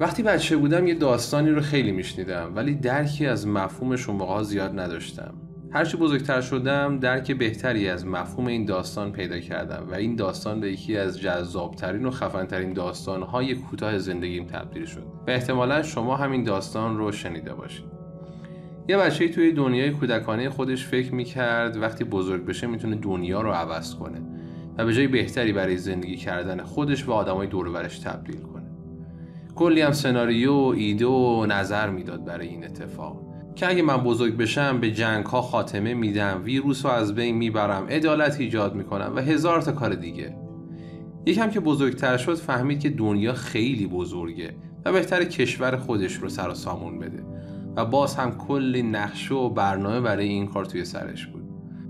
وقتی بچه بودم یه داستانی رو خیلی میشنیدم ولی درکی از مفهومش اون زیاد نداشتم. هرچی بزرگتر شدم درک بهتری از مفهوم این داستان پیدا کردم و این داستان به یکی از جذابترین و خفنترین داستانهای کوتاه زندگیم تبدیل شد. و احتمالا شما همین داستان رو شنیده باشید. یه بچه توی دنیای کودکانه خودش فکر می‌کرد وقتی بزرگ بشه می‌تونه دنیا رو عوض کنه و به جای بهتری برای زندگی کردن خودش و آدمای دور تبدیل کنه. کلی هم سناریو و ایده و نظر می‌داد برای این اتفاق. که اگه من بزرگ بشم به جنگ ها خاتمه میدم ویروس رو از بین می‌برم عدالت ایجاد می‌کنم و هزار تا کار دیگه. یکم که بزرگتر شد فهمید که دنیا خیلی بزرگه و بهتر کشور خودش رو سر و سامون بده. و باز هم کلی نقشه و برنامه برای این کار توی سرش بود.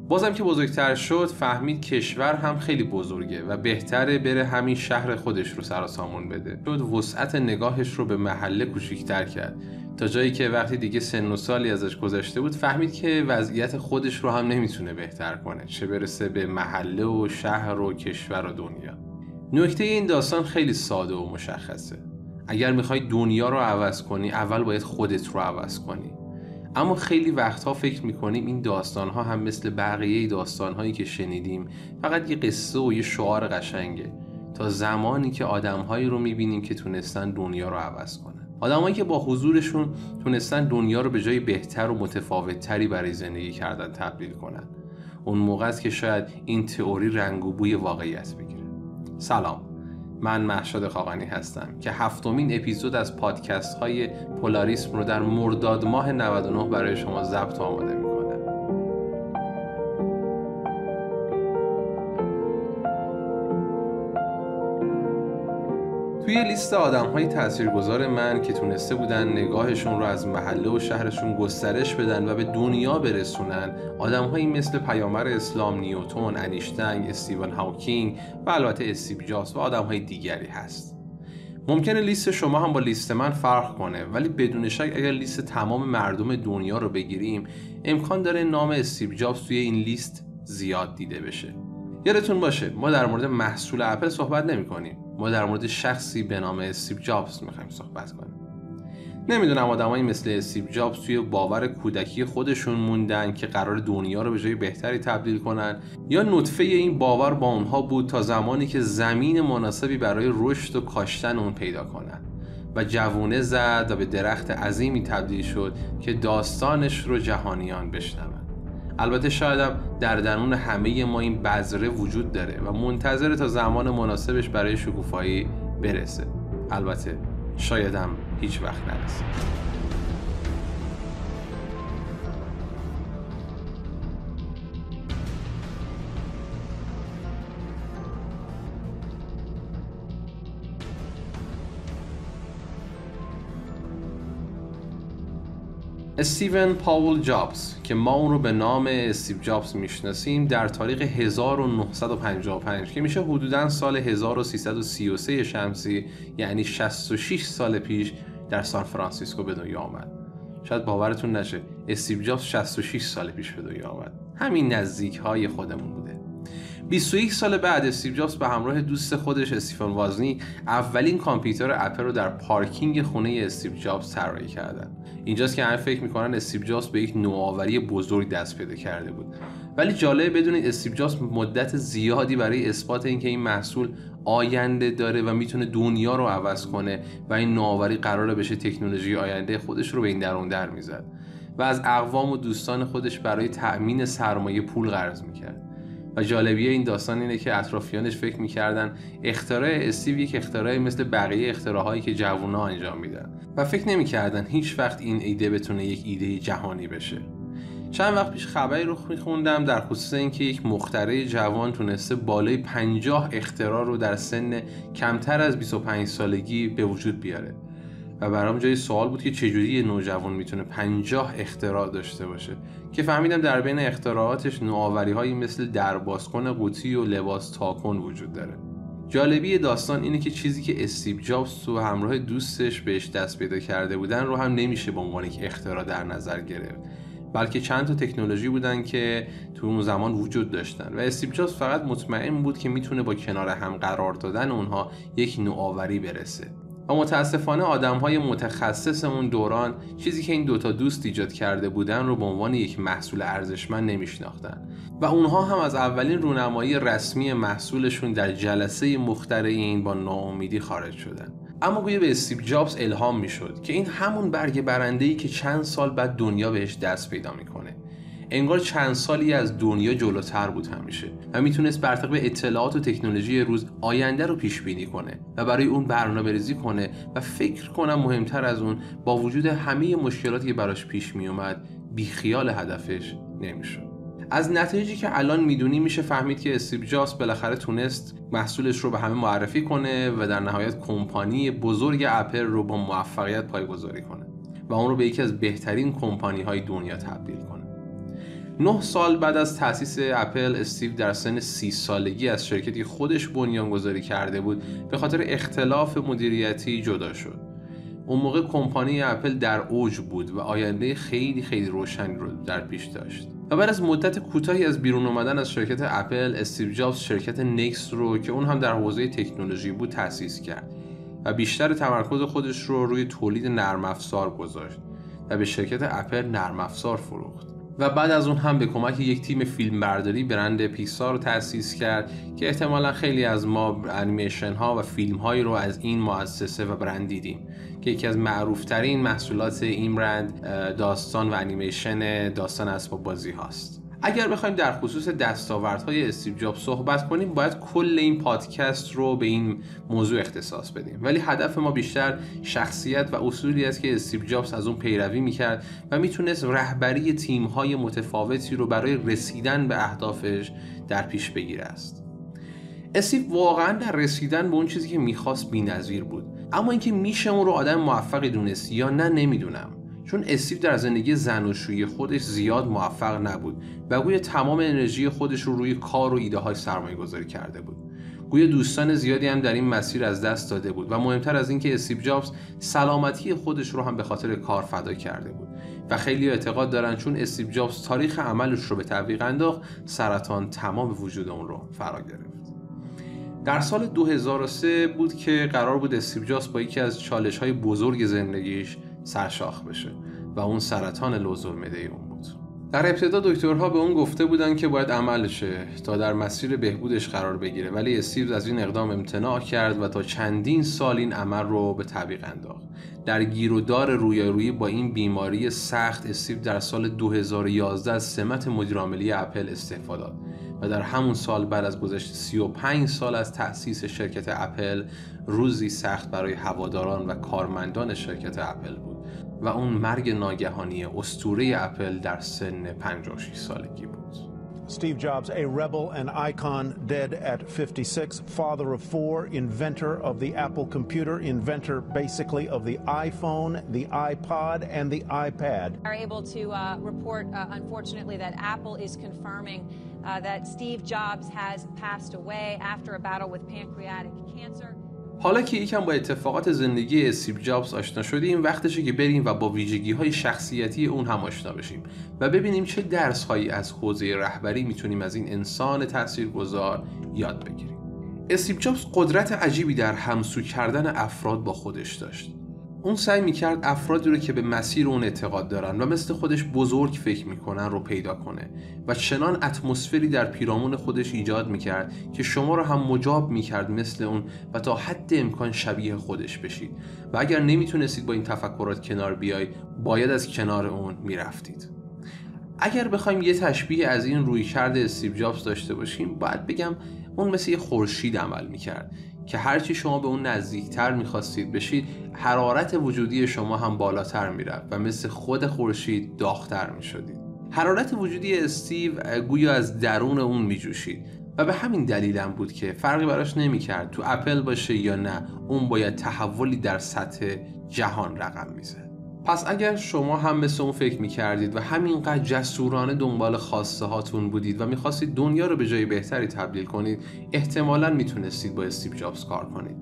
بازم که بزرگتر شد فهمید کشور هم خیلی بزرگه و بهتره بره همین شهر خودش رو سر سامون بده. شد وسعت نگاهش رو به محله کوچیکتر کرد. تا جایی که وقتی دیگه سن و سالی ازش گذشته بود فهمید که وضعیت خودش رو هم نمی‌تونه بهتر کنه. چه برسه به محله و شهر و کشور و دنیا. نکته این داستان خیلی ساده و مشخصه. اگر می‌خوای دنیا رو عوض کنی اول باید خودت رو عوض کنی. اما خیلی وقتها فکر می‌کنیم این داستانها هم مثل بقیه داستانهایی که شنیدیم فقط یه قصه و یه شعار قشنگه تا زمانی که آدمهایی رو می‌بینیم که تونستن دنیا رو عوض کنن. آدمایی که با حضورشون تونستن دنیا رو به جای بهتر و متفاوتتری برای زندگی کردن تبدیل کنن. اون موقع است که شاید این تئوری رنگ و بوی واقعیت بگیره. سلام. من محشاد خاقانی هستم که هفتمین اپیزود از پادکست های پولاریسم رو در مرداد ماه 99 برای شما ضبط آماده می توی لیست آدم های تاثیرگذار من که تونسته بودن نگاهشون رو از محله و شهرشون گسترش بدن و به دنیا برسونن آدم هایی مثل پیامبر اسلام نیوتون، انیشتین، استیون هاوکینگ و البته استیو جابز و آدم های دیگری هست. ممکنه لیست شما هم با لیست من فرق کنه ولی بدون شک اگر لیست تمام مردم دنیا رو بگیریم امکان داره نام استیو جابز توی این لیست زیاد دیده بشه. یادتون باشه ما در مورد محصول اپل صحبت نمی کنیم ما در مورد شخصی به نام استیو جابز می‌خوایم صحبت کنیم. نمی‌دونم آدمایی مثل استیو جابز توی باور کودکی خودشون موندن که قرار دنیا رو به جای بهتری تبدیل کنن یا نطفه این باور با اونها بود تا زمانی که زمین مناسبی برای رشد و کاشتن اون پیدا کنن. و جوونه زد و به درخت عظیمی تبدیل شد که داستانش رو جهانیان بشنون. البته شایدم در درون همه ما این بذره وجود داره و منتظر تا زمان مناسبش برای شکوفایی برسه. البته شایدم هیچ وقت نرسه. استیون پاول جابز که ما اون رو به نام استیو جابز می‌شناسیم در تاریخ 1955 که میشه حدودا سال 1333 شمسی یعنی 66 سال پیش در سان فرانسیسکو به دنیا آمد. شاید باورتون نشه استیو جابز 66 سال پیش به دنیا آمد. همین نزدیک های خودمون بوده. 21 سال بعد استیو جابز به همراه دوست خودش استیفن وازنیاک اولین کامپیوتر اپل رو در پارکینگ خونه استیو جابز طراحی کردن. اینجاست که همه فکر می‌کنن استیو جابز به یک نوآوری بزرگ دست پیدا کرده بود. ولی جالب بدونید استیو جابز مدت زیادی برای اثبات اینکه این محصول آینده داره و می‌تونه دنیا رو عوض کنه و این نوآوری قراره بشه تکنولوژی آینده خودش رو به این درون در می‌زد. و از اقوام و دوستان خودش برای تأمین سرمایه پول قرض می‌کرد. و جالبیه این داستان اینه که اطرافیانش فکر می‌کردن اختراع استیو یک اختراعی مثل بقیه اختراعهایی که جوونا انجام میدن. و فکر نمی‌کردن هیچ وقت این ایده بتونه یک ایده جهانی بشه. چند وقت پیش خبری رو میخوندم در خصوص اینکه یک مخترع جوان تونسته بالای 50 اختراع رو در سن کمتر از 25 سالگی به وجود بیاره. و برام جای سوال بود که چجوری یه نوجوان می‌تونه 50 اختراع داشته باشه. که فهمیدم در بین اختراعاتش نوآوری هایی مثل دربازکن قوطی و لباس تاکن وجود داره. جالبی داستان اینه که چیزی که استیو جابز تو همراه دوستش بهش دست پیدا کرده بودن رو هم نمیشه به عنوان یک اختراع در نظر گرفت. بلکه چند تا تکنولوژی بودن که تو اون زمان وجود داشتن. و استیو جابز فقط مطمئن بود که می‌تونه با کنار هم قرار دادن اونها یک نوآوری برسه. و متاسفانه آدم های متخصص اون دوران چیزی که این دوتا دوست ایجاد کرده بودن رو به عنوان یک محصول ارزشمند نمیشناختن. و اونها هم از اولین رونمایی رسمی محصولشون در جلسه مخترعین با ناامیدی خارج شدن. اما گویا به استیو جابز الهام می‌شد که این همون برگ برنده ای که چند سال بعد دنیا بهش دست پیدا می‌کنه. انگار چند سالی از دنیا جلوتر بود همیشه و می‌تونست بر طبق اطلاعات و تکنولوژی روز آینده رو پیش بینی کنه و برای اون برنامه ریزی کنه و فکر کنم مهمتر از اون با وجود همه مشکلاتی که براش پیش میومد بیخیال هدفش نمی‌شد. از نتایجی که الان می‌دونی میشه فهمید که استیو جابز بالاخره تونست محصولش رو به همه معرفی کنه و در نهایت کمپانی بزرگ اپل رو با موفقیت پایه گذاری کنه و اون رو به یکی از بهترین کمپانی های دنیا تبدیل کنه. نه سال بعد از تأسیس اپل استیو در سن سی سالگی از شرکتی خودش بنیانگذاری کرده بود به خاطر اختلاف مدیریتی جدا شد. اون موقع کمپانی اپل در اوج بود و آینده خیلی خیلی روشنی رو در پیش داشت. و بعد از مدت کوتاهی از بیرون اومدن از شرکت اپل استیو جابز شرکت نکست رو که اون هم در حوزه تکنولوژی بود تأسیس کرد و بیشتر تمرکز خودش رو روی تولید نرم افزار گذاشت و به شرکت اپل نرم افزار فروخت. و بعد از اون هم به کمک یک تیم فیلم برداری برند پیکسار رو تأسیس کرد که احتمالا خیلی از ما انیمیشن ها و فیلم هایی رو از این مؤسسه و برند دیدیم که یکی از معروفترین محصولات این برند داستان و انیمیشن داستان اسباب بازی هاست. اگر بخوایم در خصوص دستاوردهای استیو جاب صحبت کنیم باید کل این پادکست رو به این موضوع اختصاص بدیم. ولی هدف ما بیشتر شخصیت و اصولی است که استیو جابز از اون پیروی می‌کرد و می‌تونست رهبری تیمهای متفاوتی رو برای رسیدن به اهدافش در پیش بگیره است. استیو واقعا در رسیدن به اون چیزی که می‌خواست بینظیر بود. اما اینکه میشه اون رو آدم موفقی دونست یا نه نمی‌دونم. چون استیو در زندگی زناشویی خودش زیاد موفق نبود و گویا تمام انرژی خودش رو روی کار و ایده های سرمایه گذاری کرده بود. گویا دوستان زیادی هم در این مسیر از دست داده بود و مهمتر از اینکه استیو جابز سلامتی خودش رو هم به خاطر کار فدا کرده بود و خیلی اعتقاد دارن چون استیو جابز تاریخ عملش رو به تعویق انداخت سرطان تمام وجود اون رو فرا گرفت. در سال 2003 بود که قرار بود استیو جابز با یکی از چالش های بزرگ زندگیش سرشاخ بشه و اون سرطان لوزالمعده اون بود. در ابتدا دکترها به اون گفته بودن که باید عمل شه تا در مسیر بهبودش قرار بگیره ولی استیو از این اقدام امتناع کرد و تا چندین سال این عمل رو به تعویق انداخت. در گیر و رویارویی با این بیماری سخت استیو در سال 2011 از سمت مدیرعاملی اپل استعفا داد و در همون سال بعد از گذشت 35 سال از تأسیس شرکت اپل روزی سخت برای هواداران و کارمندان شرکت اپل بود. و اون مرگ ناگهانی استوره اپل در سن 56 سالگی بود Steve Jobs, a rebel and icon, dead at 56, father of four, inventor of the Apple computer, inventor basically of the iPhone, the iPod, and the iPad. Are able to uh, report, uh, unfortunately, that Apple is confirming uh, that Steve Jobs has passed away after a battle with pancreatic cancer. حالا که یکم با اتفاقات زندگی استیو جابز آشنا شدیم وقتشه که بریم و با ویژگی های شخصیتی اون هم آشنا بشیم و ببینیم چه درس هایی از حوزه رهبری می‌تونیم از این انسان تاثیرگذار یاد بگیریم. استیو جابز قدرت عجیبی در همسو کردن افراد با خودش داشت. اون سعی می‌کرد افرادی رو که به مسیر اون اعتقاد دارن و مثل خودش بزرگ فکر می‌کنن رو پیدا کنه و چنان اتمسفری در پیرامون خودش ایجاد می‌کرد که شما رو هم مجاب می‌کرد مثل اون و تا حد امکان شبیه خودش بشید. و اگر نمی‌تونستید با این تفکرات کنار بیای باید از کنار اون می‌رفتید. اگر بخوایم یه تشبیه از این روی کرده استیو جابز داشته باشیم باید بگم اون مثل یه خورشید عمل می‌کرد. که هرچی شما به اون نزدیکتر می‌خواستید بشید حرارت وجودی شما هم بالاتر می‌رفت و مثل خود خورشید داغتر می‌شدید. حرارت وجودی استیو گویا از درون اون میجوشید. و به همین دلیلم بود که فرقی براش نمی‌کرد تو اپل باشه یا نه اون باید تحولی در سطح جهان رقم می‌زد. پس اگر شما هم مثل اون فکر می‌کردید و همینقدر جسورانه دنبال خواسته هاتون بودید و می‌خواستید دنیا رو به جای بهتری تبدیل کنید احتمالا می‌تونستید با استیو جابز کار کنید.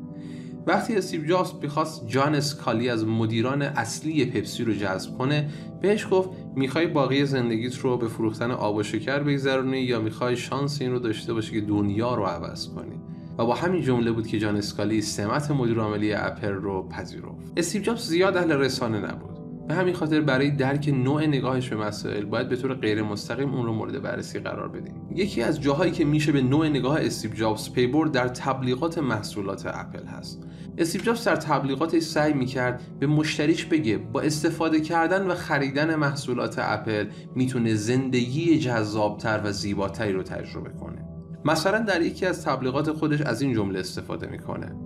وقتی استیو جابز می‌خواست جان اسکالی از مدیران اصلی پپسی رو جذب کنه بهش گفت می‌خوای باقی زندگیت رو به فروختن آب و شکر بگذرونی یا می‌خوای شانس این رو داشته باشی که دنیا رو عوض کنی؟ و با همین جمله بود که جان اسکالی سمت مدیر عاملی اپل رو پذیرفت. استیو جابز زیاد اهل رسانه نبود. به همین خاطر برای درک نوع نگاهش به مسائل باید به طور غیر مستقیم اون رو مورد بررسی قرار بدیم. یکی از جاهایی که میشه به نوع نگاه استیو جابز پی برد در تبلیغات محصولات اپل هست. استیو جابز در تبلیغاتش سعی می‌کرد به مشتریش بگه با استفاده کردن و خریدن محصولات اپل می‌تونه زندگی جذابتر و زیباتری رو تجربه کنه. مثلا در یکی از تبلیغات خودش از این جمله استفاده می‌کنه.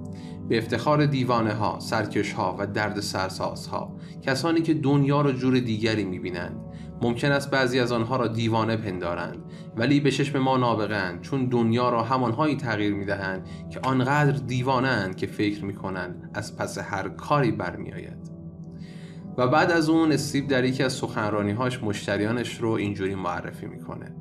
به افتخار دیوانه ها، سرکش ها و درد سرساز ها کسانی که دنیا را جور دیگری می‌بینند. ممکن است بعضی از آنها را دیوانه پندارند ولی به چشم ما نابغند چون دنیا را همانهایی تغییر می‌دهند که آنقدر دیوانه اند که فکر می‌کنند از پس هر کاری برمیآید. و بعد از اون استیو در یکی از سخنرانیهاش مشتریانش رو اینجوری معرفی می‌کنه.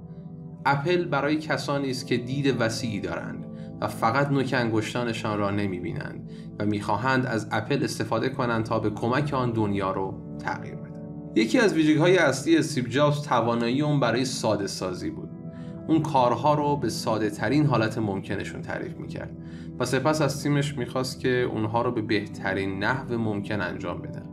اپل برای کسانی است که دید وسیعی دارند. و فقط نوک انگشتانشان را نمی‌بینند و می‌خواهند از اپل استفاده کنند تا به کمک آن دنیا رو تغییر بدن. یکی از ویژگی های اصلی استیو جابز توانایی اون برای ساده سازی بود. اون کارها رو به ساده ترین حالت ممکنشون تعریف می‌کرد و سپس از تیمش می‌خواست که اونها رو به بهترین نحو ممکن انجام بدن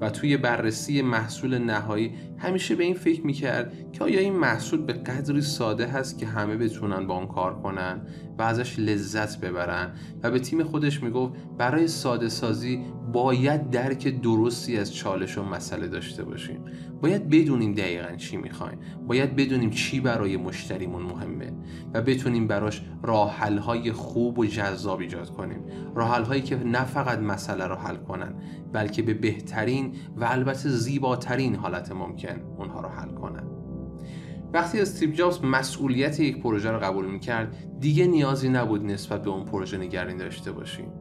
و توی بررسی محصول نهایی همیشه به این فکر می‌کرد که آیا این محصول به قدری ساده هست که همه بتونن با اون کار کنن و ازش لذت ببرن؟ و به تیم خودش می‌گفت برای ساده سازی باید درک درستی از چالش و مسئله داشته باشیم. باید بدونیم دقیقا چی می‌خوایم. باید بدونیم چی برای مشتریمون مهمه و بتونیم براش راه های خوب و جذاب ایجاد کنیم. راه هایی که نه فقط مسئله رو حل کنن بلکه به بهترین و البته زیباترین حالت ممکن اونها رو حل کنن وقتی استیو جابز مسئولیت یک پروژه رو قبول می‌کرد دیگه نیازی نبود نسبت به اون پروژه نگرانی داشته باشیم.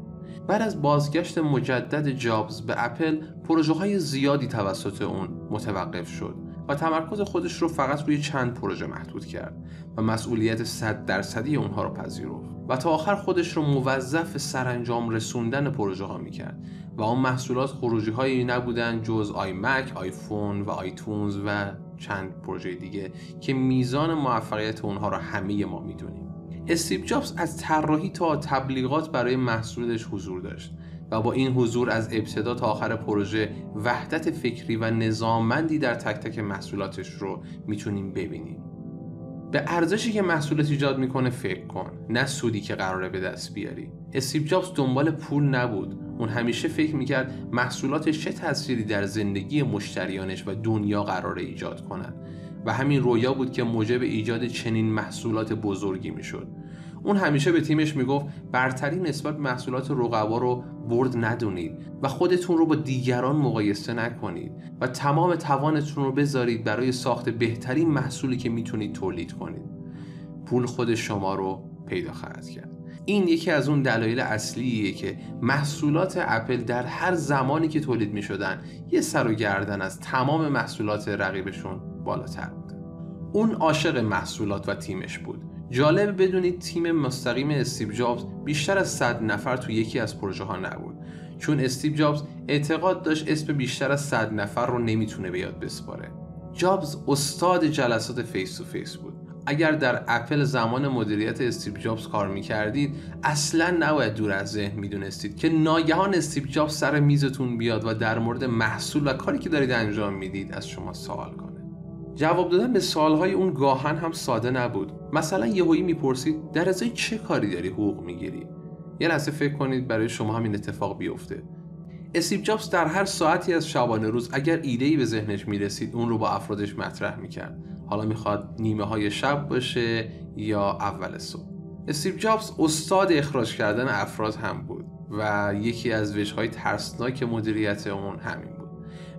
بعد از بازگشت مجدد جابز به اپل پروژه های زیادی توسط اون متوقف شد و تمرکز خودش رو فقط روی چند پروژه محدود کرد و مسئولیت صد درصدی اونها رو پذیرفت. و تا آخر خودش رو موظف سرانجام رسوندن پروژه ها می‌کرد. و اون محصولات خروجی هایی نبودن جز آی مک، آیفون و آیتونز و چند پروژه دیگه که میزان موفقیت اونها رو همه ما می‌دونیم. استیو جابز از طراحی تا تبلیغات برای محصولش حضور داشت و با این حضور از ابتدا تا آخر پروژه وحدت فکری و نظاممندی در تک تک محصولاتش رو می‌تونیم ببینیم. به ارزشی که محصولت ایجاد می‌کنه فکر کن نه سودی که قراره به دست بیاری. استیو جابز دنبال پول نبود. اون همیشه فکر می‌کرد محصولاتش چه تأثیری در زندگی مشتریانش و دنیا قراره ایجاد کنند و همین رویا بود که موجب ایجاد چنین محصولات بزرگی می‌شد. اون همیشه به تیمش می‌گفت برتری نسبت محصولات رقبا رو برد ندونید و خودتون رو با دیگران مقایسه نکنید و تمام توانتون رو بذارید برای ساخت بهترین محصولی که می‌تونید تولید کنید. پول خود شما رو پیدا خواهد کرد. این یکی از اون دلایل اصلیه که محصولات اپل در هر زمانی که تولید می شدن یه سر و گردن از تمام محصولات رقیبشون بالاتر بود. اون عاشق محصولات و تیمش بود. جالب بدونید تیم مستقیم استیو جابز بیشتر از 100 نفر تو یکی از پروژه ها نبود. چون استیو جابز اعتقاد داشت اسم بیشتر از 100 نفر رو نمی‌تونه به یاد بسپاره. جابز استاد جلسات face to face بود. اگر در اپل زمان مدیریت استیو جابز کار می‌کردید اصلا نباید دور از ذهن می‌دونستید که ناگهان استیو جابز سر میزتون بیاد و در مورد محصول و کاری که دارید انجام می‌دید از شما سوال کنه. جواب دادن به سوالهای اون گاهاً هم ساده نبود. مثلا یهویی می‌پرسید در ازای چه کاری داری حقوق می‌گیری؟ یه لحظه فکر کنید برای شما همین اتفاق بیفته. استیو جابز در هر ساعتی از شبانه روز اگر ایده‌ای به ذهنش می‌رسید اون رو با افرادش مطرح می‌کرد. حالا می‌خواد نیمه های شب باشه یا اول صبح. استیو جابز استاد اخراج کردن افراد هم بود و یکی از وجهای ترسناک مدیریت اون همین بود.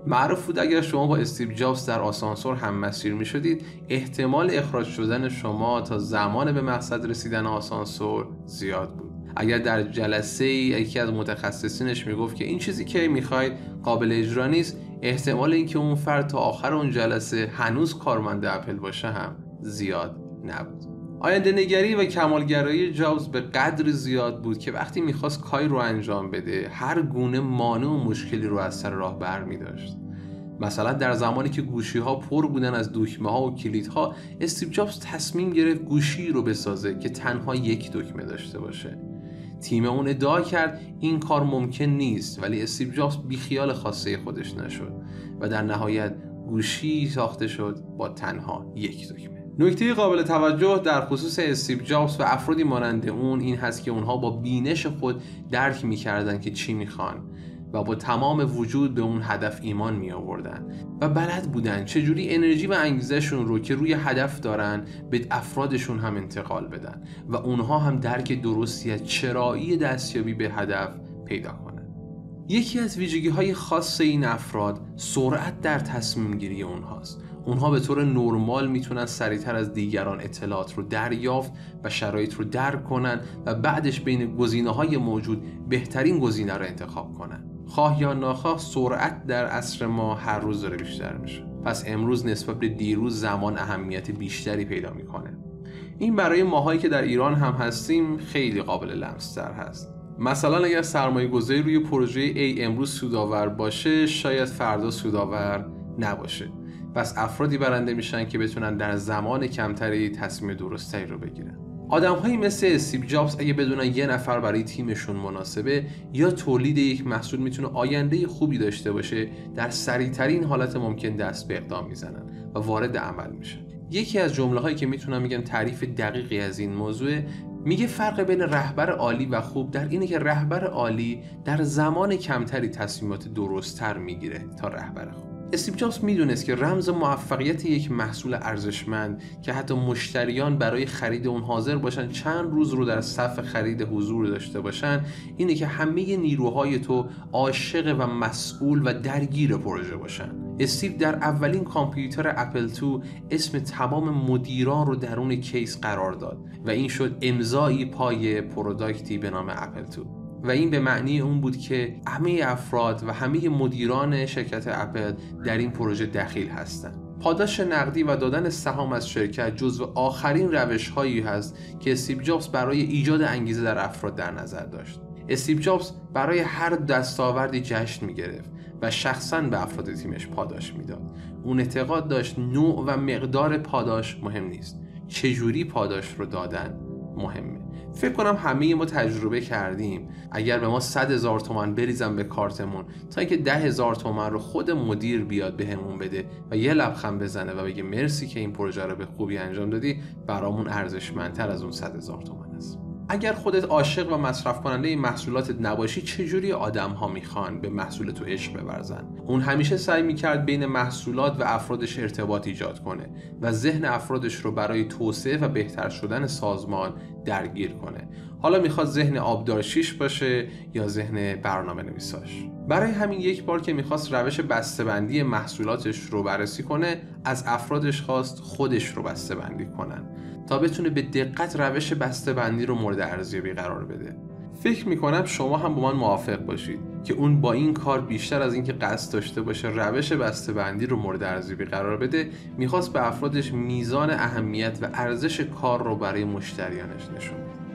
معروف بود اگر شما با استیو جابز در آسانسور هم مسیر می شدید احتمال اخراج شدن شما تا زمان به مقصد رسیدن آسانسور زیاد بود. اگر در جلسه یکی از متخصصینش می‌گفت که این چیزی که می‌خواید قابل اجرا نیست احتمال اینکه اون فرد تا آخر اون جلسه هنوز کارمند اپل باشه هم زیاد نبود آینده نگری و کمالگرایی جابز به قدر زیاد بود که وقتی می‌خواست کاری رو انجام بده هر گونه مانع و مشکلی رو از سر راه بر می داشت. مثلا در زمانی که گوشی ها پر بودن از دکمه ها و کلیدها استیو جابز تصمیم گرفت گوشی رو بسازه که تنها یک دکمه داشته باشه تیم اون ادعا کرد این کار ممکن نیست. ولی استیو جابز بیخیال خاصه خودش نشد و در نهایت گوشی ساخته شد با تنها یک دکمه. نکته قابل توجه در خصوص استیو جابز و افرادی مانند اون این هست که اونها با بینش خود درک می‌کردن که چی می‌خوان. و با تمام وجود به اون هدف ایمان می آوردن. و بلد بودن چجوری انرژی و انگیزشون رو که روی هدف دارن به افرادشون هم انتقال بدن و اونها هم درک درستی از چرایی دستیابی به هدف پیدا کنن. یکی از ویژگی های خاص این افراد سرعت در تصمیم گیری اونهاست. اونها به طور نرمال می‌تونن سریعتر از دیگران اطلاعات رو دریافت و شرایط رو درک کنن و بعدش بین گزینه های موجود بهترین گزینه رو انتخاب کنن. خواه یا ناخواه سرعت در عصر ما هر روز داره بیشتر میشه. پس امروز نسبت به دیروز زمان اهمیت بیشتری پیدا می‌کنه. این برای ماهایی که در ایران هم هستیم خیلی قابل لمستر هست. مثلا اگر سرمایه گذاری روی پروژه ای امروز سودآور باشه شاید فردا سودآور نباشه. پس افرادی برنده میشن که بتونن در زمان کمتری تصمیم درستری رو بگیرن. آدمهایی مثل استیو جابز اگه بدونن یه نفر برای تیمشون مناسبه یا تولید یک محصول می‌تونه آینده خوبی داشته باشه در سریعترین حالت ممکن دست به اقدام می‌زنن و وارد عمل میشن. یکی از جمله هایی که می‌تونم میگم تعریف دقیقی از این موضوع میگه فرق بین رهبر عالی و خوب در اینه که رهبر عالی در زمان کمتری تصمیمات درستتر می‌گیره تا رهبر خوب. استیو جابز می‌دونست که رمز موفقیت یک محصول ارزشمند که حتی مشتریان برای خرید اون حاضر باشن چند روز رو در صف خرید حضور داشته باشن اینه که همه نیروهای تو عاشق و مسئول و درگیر پروژه باشن. استیو در اولین کامپیوتر اپل 2 اسم تمام مدیران رو درون کیس قرار داد و این شد امضایی پای product ی به نام اپل 2 و این به معنی اون بود که همه افراد و همه مدیران شرکت اپل در این پروژه دخیل هستند. پاداش نقدی و دادن سهام از شرکت جزو آخرین روش هایی هست که استیو جابز برای ایجاد انگیزه در افراد در نظر داشت. استیو جابز برای هر دستاوردی جشن می گرفت و شخصا به افراد تیمش پاداش می‌داد. اون اعتقاد داشت نوع و مقدار پاداش مهم نیست. چجوری پاداش رو دادن مهمه فکر کنم همه ما تجربه کردیم. اگر به ما 100 هزار تومن بریزن به کارتمون تا اینکه ده هزار تومن رو خود مدیر بیاد بهمون بده و یه لبخند بزنه و بگه مرسی که این پروژه رو به خوبی انجام دادی برامون ارزشمندتر از اون 100 هزار تومن. اگر خودت عاشق و مصرف کننده محصولاتت نباشی چجوری آدم ها می‌خوان به محصول تو عشق بورزن اون همیشه سعی می‌کرد بین محصولات و افرادش ارتباط ایجاد کنه و ذهن افرادش رو برای توسعه و بهتر شدن سازمان درگیر کنه. حالا می‌خواد ذهن آبدارشیش باشه یا ذهن برنامه نویساش برای همین یک بار که می‌خواست روش بسته‌بندی محصولاتش رو بررسی کنه از افرادش خواست خودش رو بسته‌بندی کنن. تا بتونه به دقت روش بسته‌بندی رو مورد ارزیابی قرار بده. فکر می‌کنم شما هم با من موافق باشید که اون با این کار بیشتر از اینکه قصد داشته باشه روش بسته‌بندی رو مورد ارزیابی قرار بده می‌خواست به افرادش میزان اهمیت و ارزش کار رو برای مشتریانش نشون بده.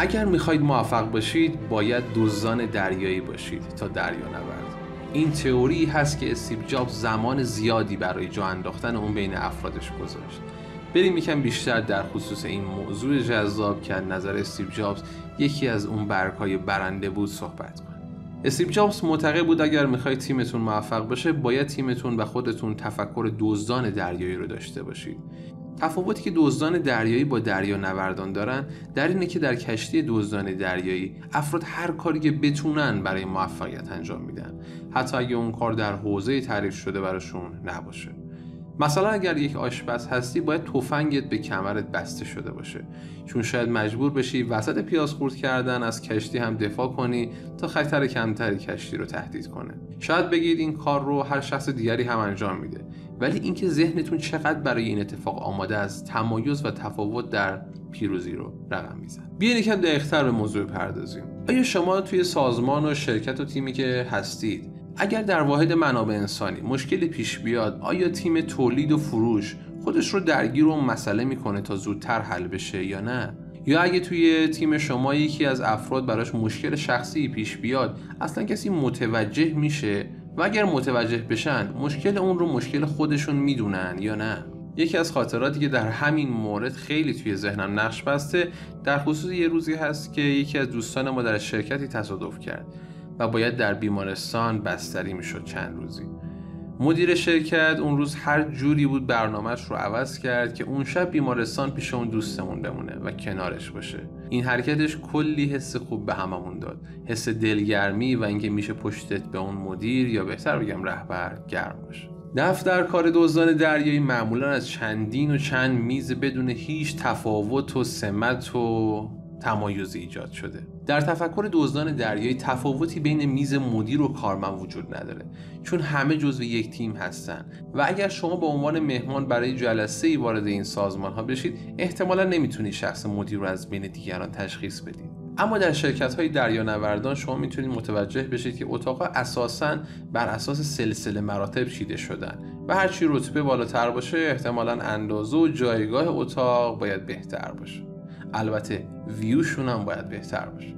اگر می‌خواید موفق باشید باید دزدان دریایی باشید تا دریا نورد این تئوری هست که استیو جابز زمان زیادی برای جا انداختن اون بین افرادش گذاشت. بریم یکم بیشتر در خصوص این موضوع جذاب که نظر استیو جابز یکی از اون برگهای برنده بود صحبت کنیم استیو جابز معتقد بود اگر می‌خواید تیمتون موفق باشه باید تیمتون و خودتون تفکر دزدان دریایی رو داشته باشید. تفاوتی که دزدان دریایی با دریا نوردان دارن در اینه که در کشتی دزدان دریایی افراد هر کاری که بتونن برای موفقیت انجام میدن. حتی اگه اون کار در حوزه تعریف شده براشون نباشه. مثلا اگر یک آشپز هستی باید تفنگت به کمرت بسته شده باشه. چون شاید مجبور بشی وسط پیاز خورد کردن از کشتی هم دفاع کنی تا خطر کمتری کشتی رو تهدید کنه. شاید بگید این کار رو هر شخص دیگری هم انجام میده. ولی اینکه ذهنتون چقدر برای این اتفاق آماده است تمایز و تفاوت در پیروزی رو رقم میزن بیاین یکم دقیقتر به موضوع پردازیم. آیا شما توی سازمان و شرکت و تیمی که هستید اگر در واحد منابع انسانی مشکلی پیش بیاد آیا تیم تولید و فروش خودش رو درگیر اون مسئله می‌کنه تا زودتر حل بشه یا نه؟ یا اگه توی تیم شما یکی از افراد براش مشکل شخصی پیش بیاد اصلا کسی متوجه میشه و اگر متوجه بشن مشکل اون رو مشکل خودشون می‌دونن یا نه. یکی از خاطراتی که در همین مورد خیلی توی ذهنم نقش بسته در خصوص یه روزی هست که یکی از دوستان ما در شرکتی تصادف کرد و باید در بیمارستان بستری می‌شد چند روزی. مدیر شرکت اون روز هر جوری بود برنامهش رو عوض کرد که اون شب بیمارستان پیش اون دوستمون بمونه و کنارش باشه. این حرکتش کلی حس خوب به هممون داد. حس دلگرمی و اینکه میشه پشتت به اون مدیر یا بهتر بگم رهبر گرم باشه. دفتر کار دزدان دریایی معمولا از چندین و چند میز بدون هیچ تفاوت و سمت و تمایزی ایجاد شده. در تفکر دزدان دریایی تفاوتی بین میز مدیر و کارمند وجود نداره چون همه جزو یک تیم هستن. و اگر شما به عنوان مهمان برای جلسه ای وارد این سازمان ها بشید احتمالا نمی‌تونید شخص مدیر رو از بین دیگران تشخیص بدید. اما در شرکت های دریانوردان شما می‌تونید متوجه بشید که اتاق اساسا بر اساس سلسله مراتب چیده شدن. و هرچی رتبه بالاتر باشه احتمالا اندازه و جایگاه اتاق باید بهتر باشه. البته ویوشون هم باید بهتر باشه.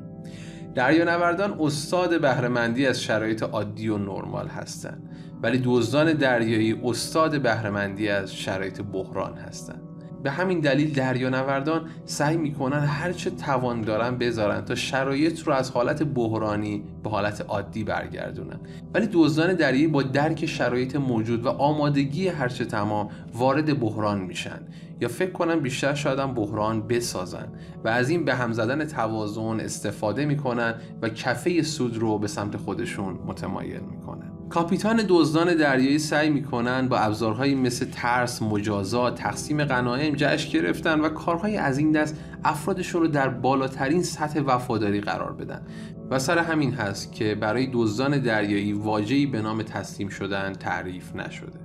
دریانوردان استاد بهرهمندی از شرایط عادی و نرمال هستند ولی دزدان دریایی استاد بهرهمندی از شرایط بحران هستند به همین دلیل دریانوردان سعی می‌کنن هرچه توان دارن بذارن تا شرایط رو از حالت بحرانی به حالت عادی برگردونن. ولی دزدان دریایی با درک شرایط موجود و آمادگی هرچه تمام وارد بحران میشن. یا فکر کنم بیشتر شاید هم بحران بسازن و از این به هم زدن توازن استفاده می‌کنن و کفه سود رو به سمت خودشون متمایل می‌کنن. کاپیتان دزدان دریایی سعی می‌کنن با ابزارهایی مثل ترس، مجازات، تقسیم غنایم جشن گرفتن و کارهای از این دست افرادشون رو در بالاترین سطح وفاداری قرار بدن. و سر همین هست که برای دزدان دریایی واجهی به نام تسلیم شدن تعریف نشده.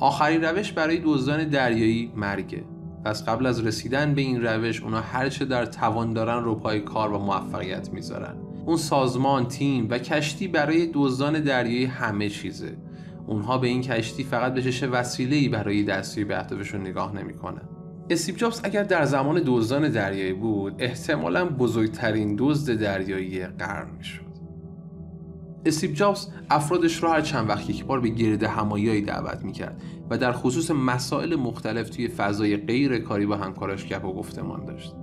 آخرین روش برای دزدان دریایی مرگه. پس قبل از رسیدن به این روش اونا هرچه در توان دارن رو پای کار و موفقیت می‌ذارن. اون سازمان تیم و کشتی برای دزدان دریایی همه چیزه. اونها به این کشتی فقط به چش وسیله‌ای برای دستیابی به اهدافشون نگاه نمی‌کنن. استیو جابز اگر در زمان دزدان دریایی بود احتمالا بزرگترین دزد دریایی قرن می‌شد. استیو جابز افرادش را هر چند وقت یک بار به گرد همایایی دعوت می‌کرد و در خصوص مسائل مختلف توی فضای غیر کاری با همکاراش گپ و گفتمان داشت.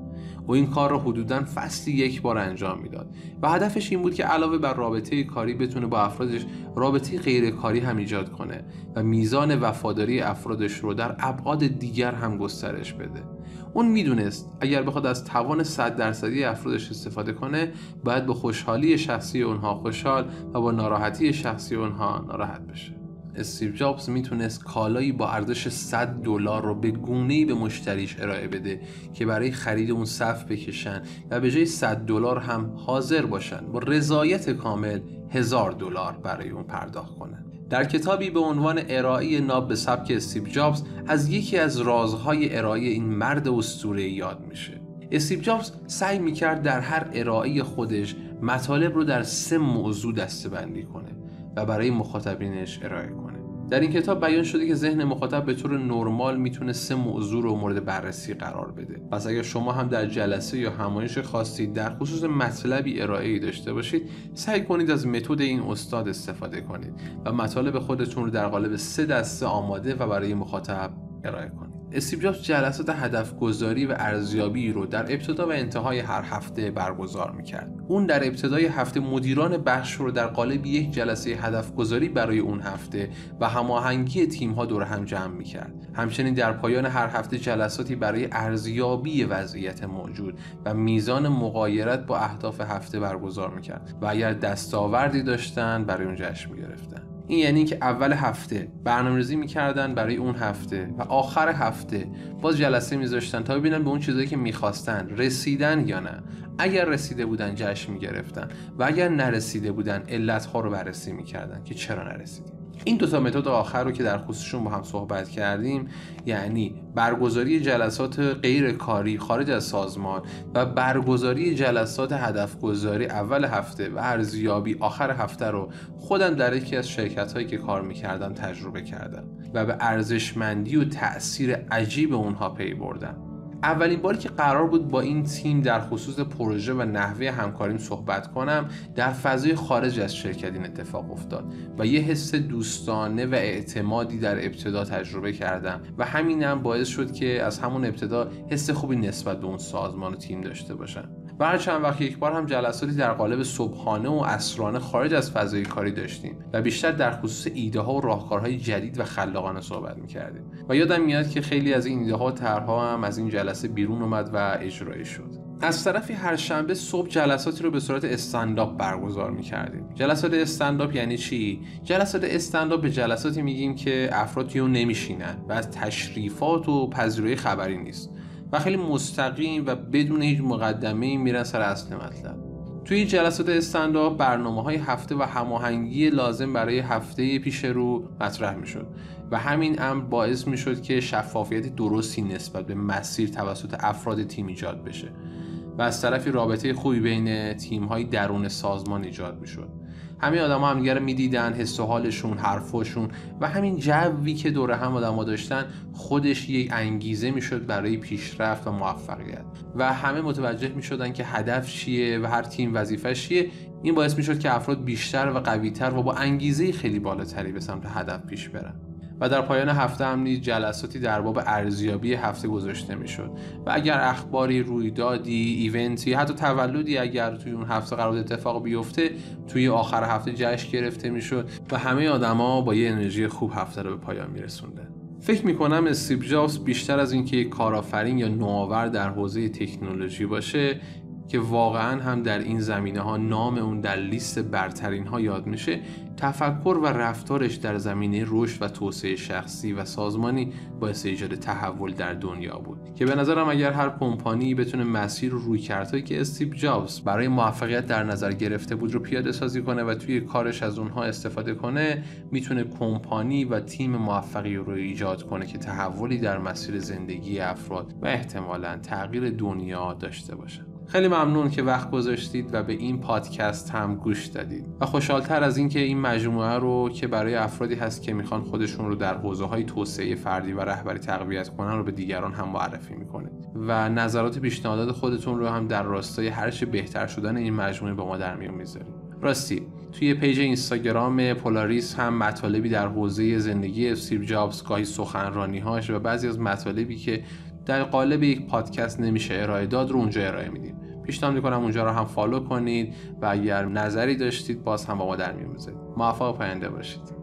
و این کار را حدودا فصلی یک بار انجام می‌داد و هدفش این بود که علاوه بر رابطه کاری بتونه با افرادش رابطه غیر کاری هم ایجاد کنه و میزان وفاداری افرادش رو در ابعاد دیگر هم گسترش بده. اون می‌دونست اگر بخواد از توان 100 درصدی افرادش استفاده کنه باید با خوشحالی شخصی اونها خوشحال و با ناراحتی شخصی اونها ناراحت بشه. استیو جابز می‌تونست کالایی با ارزش 100 دلار رو به گونه‌ای به مشتریش ارائه بده که برای خرید اون صف بکشن و به جای 100 دلار هم حاضر باشن با رضایت کامل هزار دلار برای اون پرداخت کنن. در کتابی به عنوان ارائه ناب به سبک استیو جابز از یکی از رازهای ارائه این مرد اسطوره یاد میشه. استیو جابز سعی می‌کرد در هر ارائه خودش مطالب رو در سه موضوع دستبندی کنه و برای مخاطبینش ارائه کنه. در این کتاب بیان شده که ذهن مخاطب به طور نرمال می‌تونه سه موضوع رو مورد بررسی قرار بده. پس اگر شما هم در جلسه یا همایش خواستید در خصوص مطلبی ارائه داشته باشید سعی کنید از متد این استاد استفاده کنید و مطالب خودتون رو در قالب سه دسته آماده و برای مخاطب ارائه کنید. استیو جابز جلسات هدف گذاری و ارزیابی رو در ابتدا و انتهای هر هفته برگزار می‌کرد. اون در ابتدای هفته مدیران بخش رو در قالب یک جلسه هدف گذاری برای اون هفته و هماهنگی تیم ها دور هم جمع می‌کرد. همچنین در پایان هر هفته جلساتی برای ارزیابی وضعیت موجود و میزان مقایرت با اهداف هفته برگزار می‌کرد و اگر دستاوردی داشتن برای اون جشن می‌گرفتن. این یعنی که اول هفته برنامه‌ریزی می‌کردن برای اون هفته و آخر هفته باز جلسه میذاشتن تا ببینن به اون چیزایی که می‌خواستن رسیدن یا نه. اگر رسیده بودن جشن می‌گرفتن و اگر نرسیده بودن علتها رو بررسی می‌کردن که چرا نرسیدیم. این دو تا متد آخر رو که در خصوصشون با هم صحبت کردیم یعنی برگزاری جلسات غیر کاری خارج از سازمان و برگزاری جلسات هدف گذاری اول هفته و ارزیابی آخر هفته رو خودم در یکی از شرکت هایی که کار می‌کردم تجربه کردم و به ارزشمندی و تاثیر عجیب اونها پی بردم. اولین باری که قرار بود با این تیم در خصوص پروژه و نحوه همکاریم صحبت کنم در فضای خارج از شرکت این اتفاق افتاد و یه حس دوستانه و اعتمادی در ابتدا تجربه کردم و همینم باعث شد که از همون ابتدا حس خوبی نسبت به اون سازمان و تیم داشته باشم. و هر چند وقت یک بار هم جلساتی در قالب صبحانه و اسرانه خارج از فضای کاری داشتیم و بیشتر در خصوص ایده ها و راهکارهای جدید و خلاقانه صحبت می‌کردیم. و یادم میاد که خیلی از این ایده ها و طرحها هم از این جلسه بیرون اومد و اجرایی شد. از طرفی هر شنبه صبح جلساتی رو به صورت استنداپ برگزار می‌کردیم. جلسات استنداپ یعنی چی؟ جلسات استنداپ به جلساتی میگیم که افراد رو نمیشینن و از تشریفات و پذیرایی خبری نیست. و خیلی مستقیم و بدون هیچ مقدمه میرن سر اصل مطلب. توی جلسات استنداپ برنامه های هفته و هماهنگی لازم برای هفته پیش رو مطرح می‌شد و همین امر باعث می‌شد که شفافیت درستی نسبت به مسیر توسط افراد تیم ایجاد بشه و از طرفی رابطه خوبی بین تیم های درون سازمان ایجاد می‌شد. همه آدم ها همدیگه رو می‌دیدن حس و حالشون حرفاشون و همین جوی که دور هم آدم داشتن خودش یک انگیزه می‌شد برای پیشرفت و موفقیت. و همه متوجه می‌شدن که هدف چیه و هر تیم وظیفه چیه. این باعث می‌شد که افراد بیشتر و قویتر و با انگیزه خیلی بالاتری به سمت هدف پیش برن. و در پایان هفته هم نیز جلساتی در باب ارزیابی هفته گذاشته می‌شد. و اگر اخباری رویدادی ایونتی حتی تولدی اگر توی اون هفته قرار اتفاق بیفته توی آخر هفته جشن گرفته می‌شد و همه آدما با یه انرژی خوب هفته رو به پایان میرسوندن. فکر می‌کنم استیو جابز بیشتر از اینکه کارآفرین یا نوآور در حوزه تکنولوژی باشه که واقعا هم در این زمینه ها نام اون در لیست برترین ها یاد میشه تفکر و رفتارش در زمینه رشد و توسعه شخصی و سازمانی باعث ایجاد تحول در دنیا بود. که به نظرم اگر هر کمپانی بتونه مسیر و روی کردهایی که استیو جابز برای موفقیت در نظر گرفته بود رو پیاده سازی کنه و توی کارش از اونها استفاده کنه می‌تونه کمپانی و تیم موفقی رو ایجاد کنه که تحولی در مسیر زندگی افراد و احتمالا تغییر دنیا داشته باشه. خیلی ممنون که وقت گذاشتید و به این پادکست هم گوش دادید. و خوشحالتر از اینکه این مجموعه رو که برای افرادی هست که می‌خوان خودشون رو در حوزه های توسعه فردی و رهبری تقویت کنن رو به دیگران هم معرفی می‌کنید. و نظرات پیشنهادات خودتون رو هم در راستای هرچه بهتر شدن این مجموعه با ما در میون می‌ذارید. راستی توی پیج اینستاگرام پولاریس هم مطالبی در حوزه زندگی استیو جابز گاهی سخنرانیهاش و بعضی از مطالبی که در قالب یک پادکست نمیشه ارائه داد رو اونجا ارائه میدیم. پیشنهاد می‌کنم اونجا رو هم follow کنید و اگر نظری داشتید باز هم با ما در میون بذارید. موفق پاینده باشید.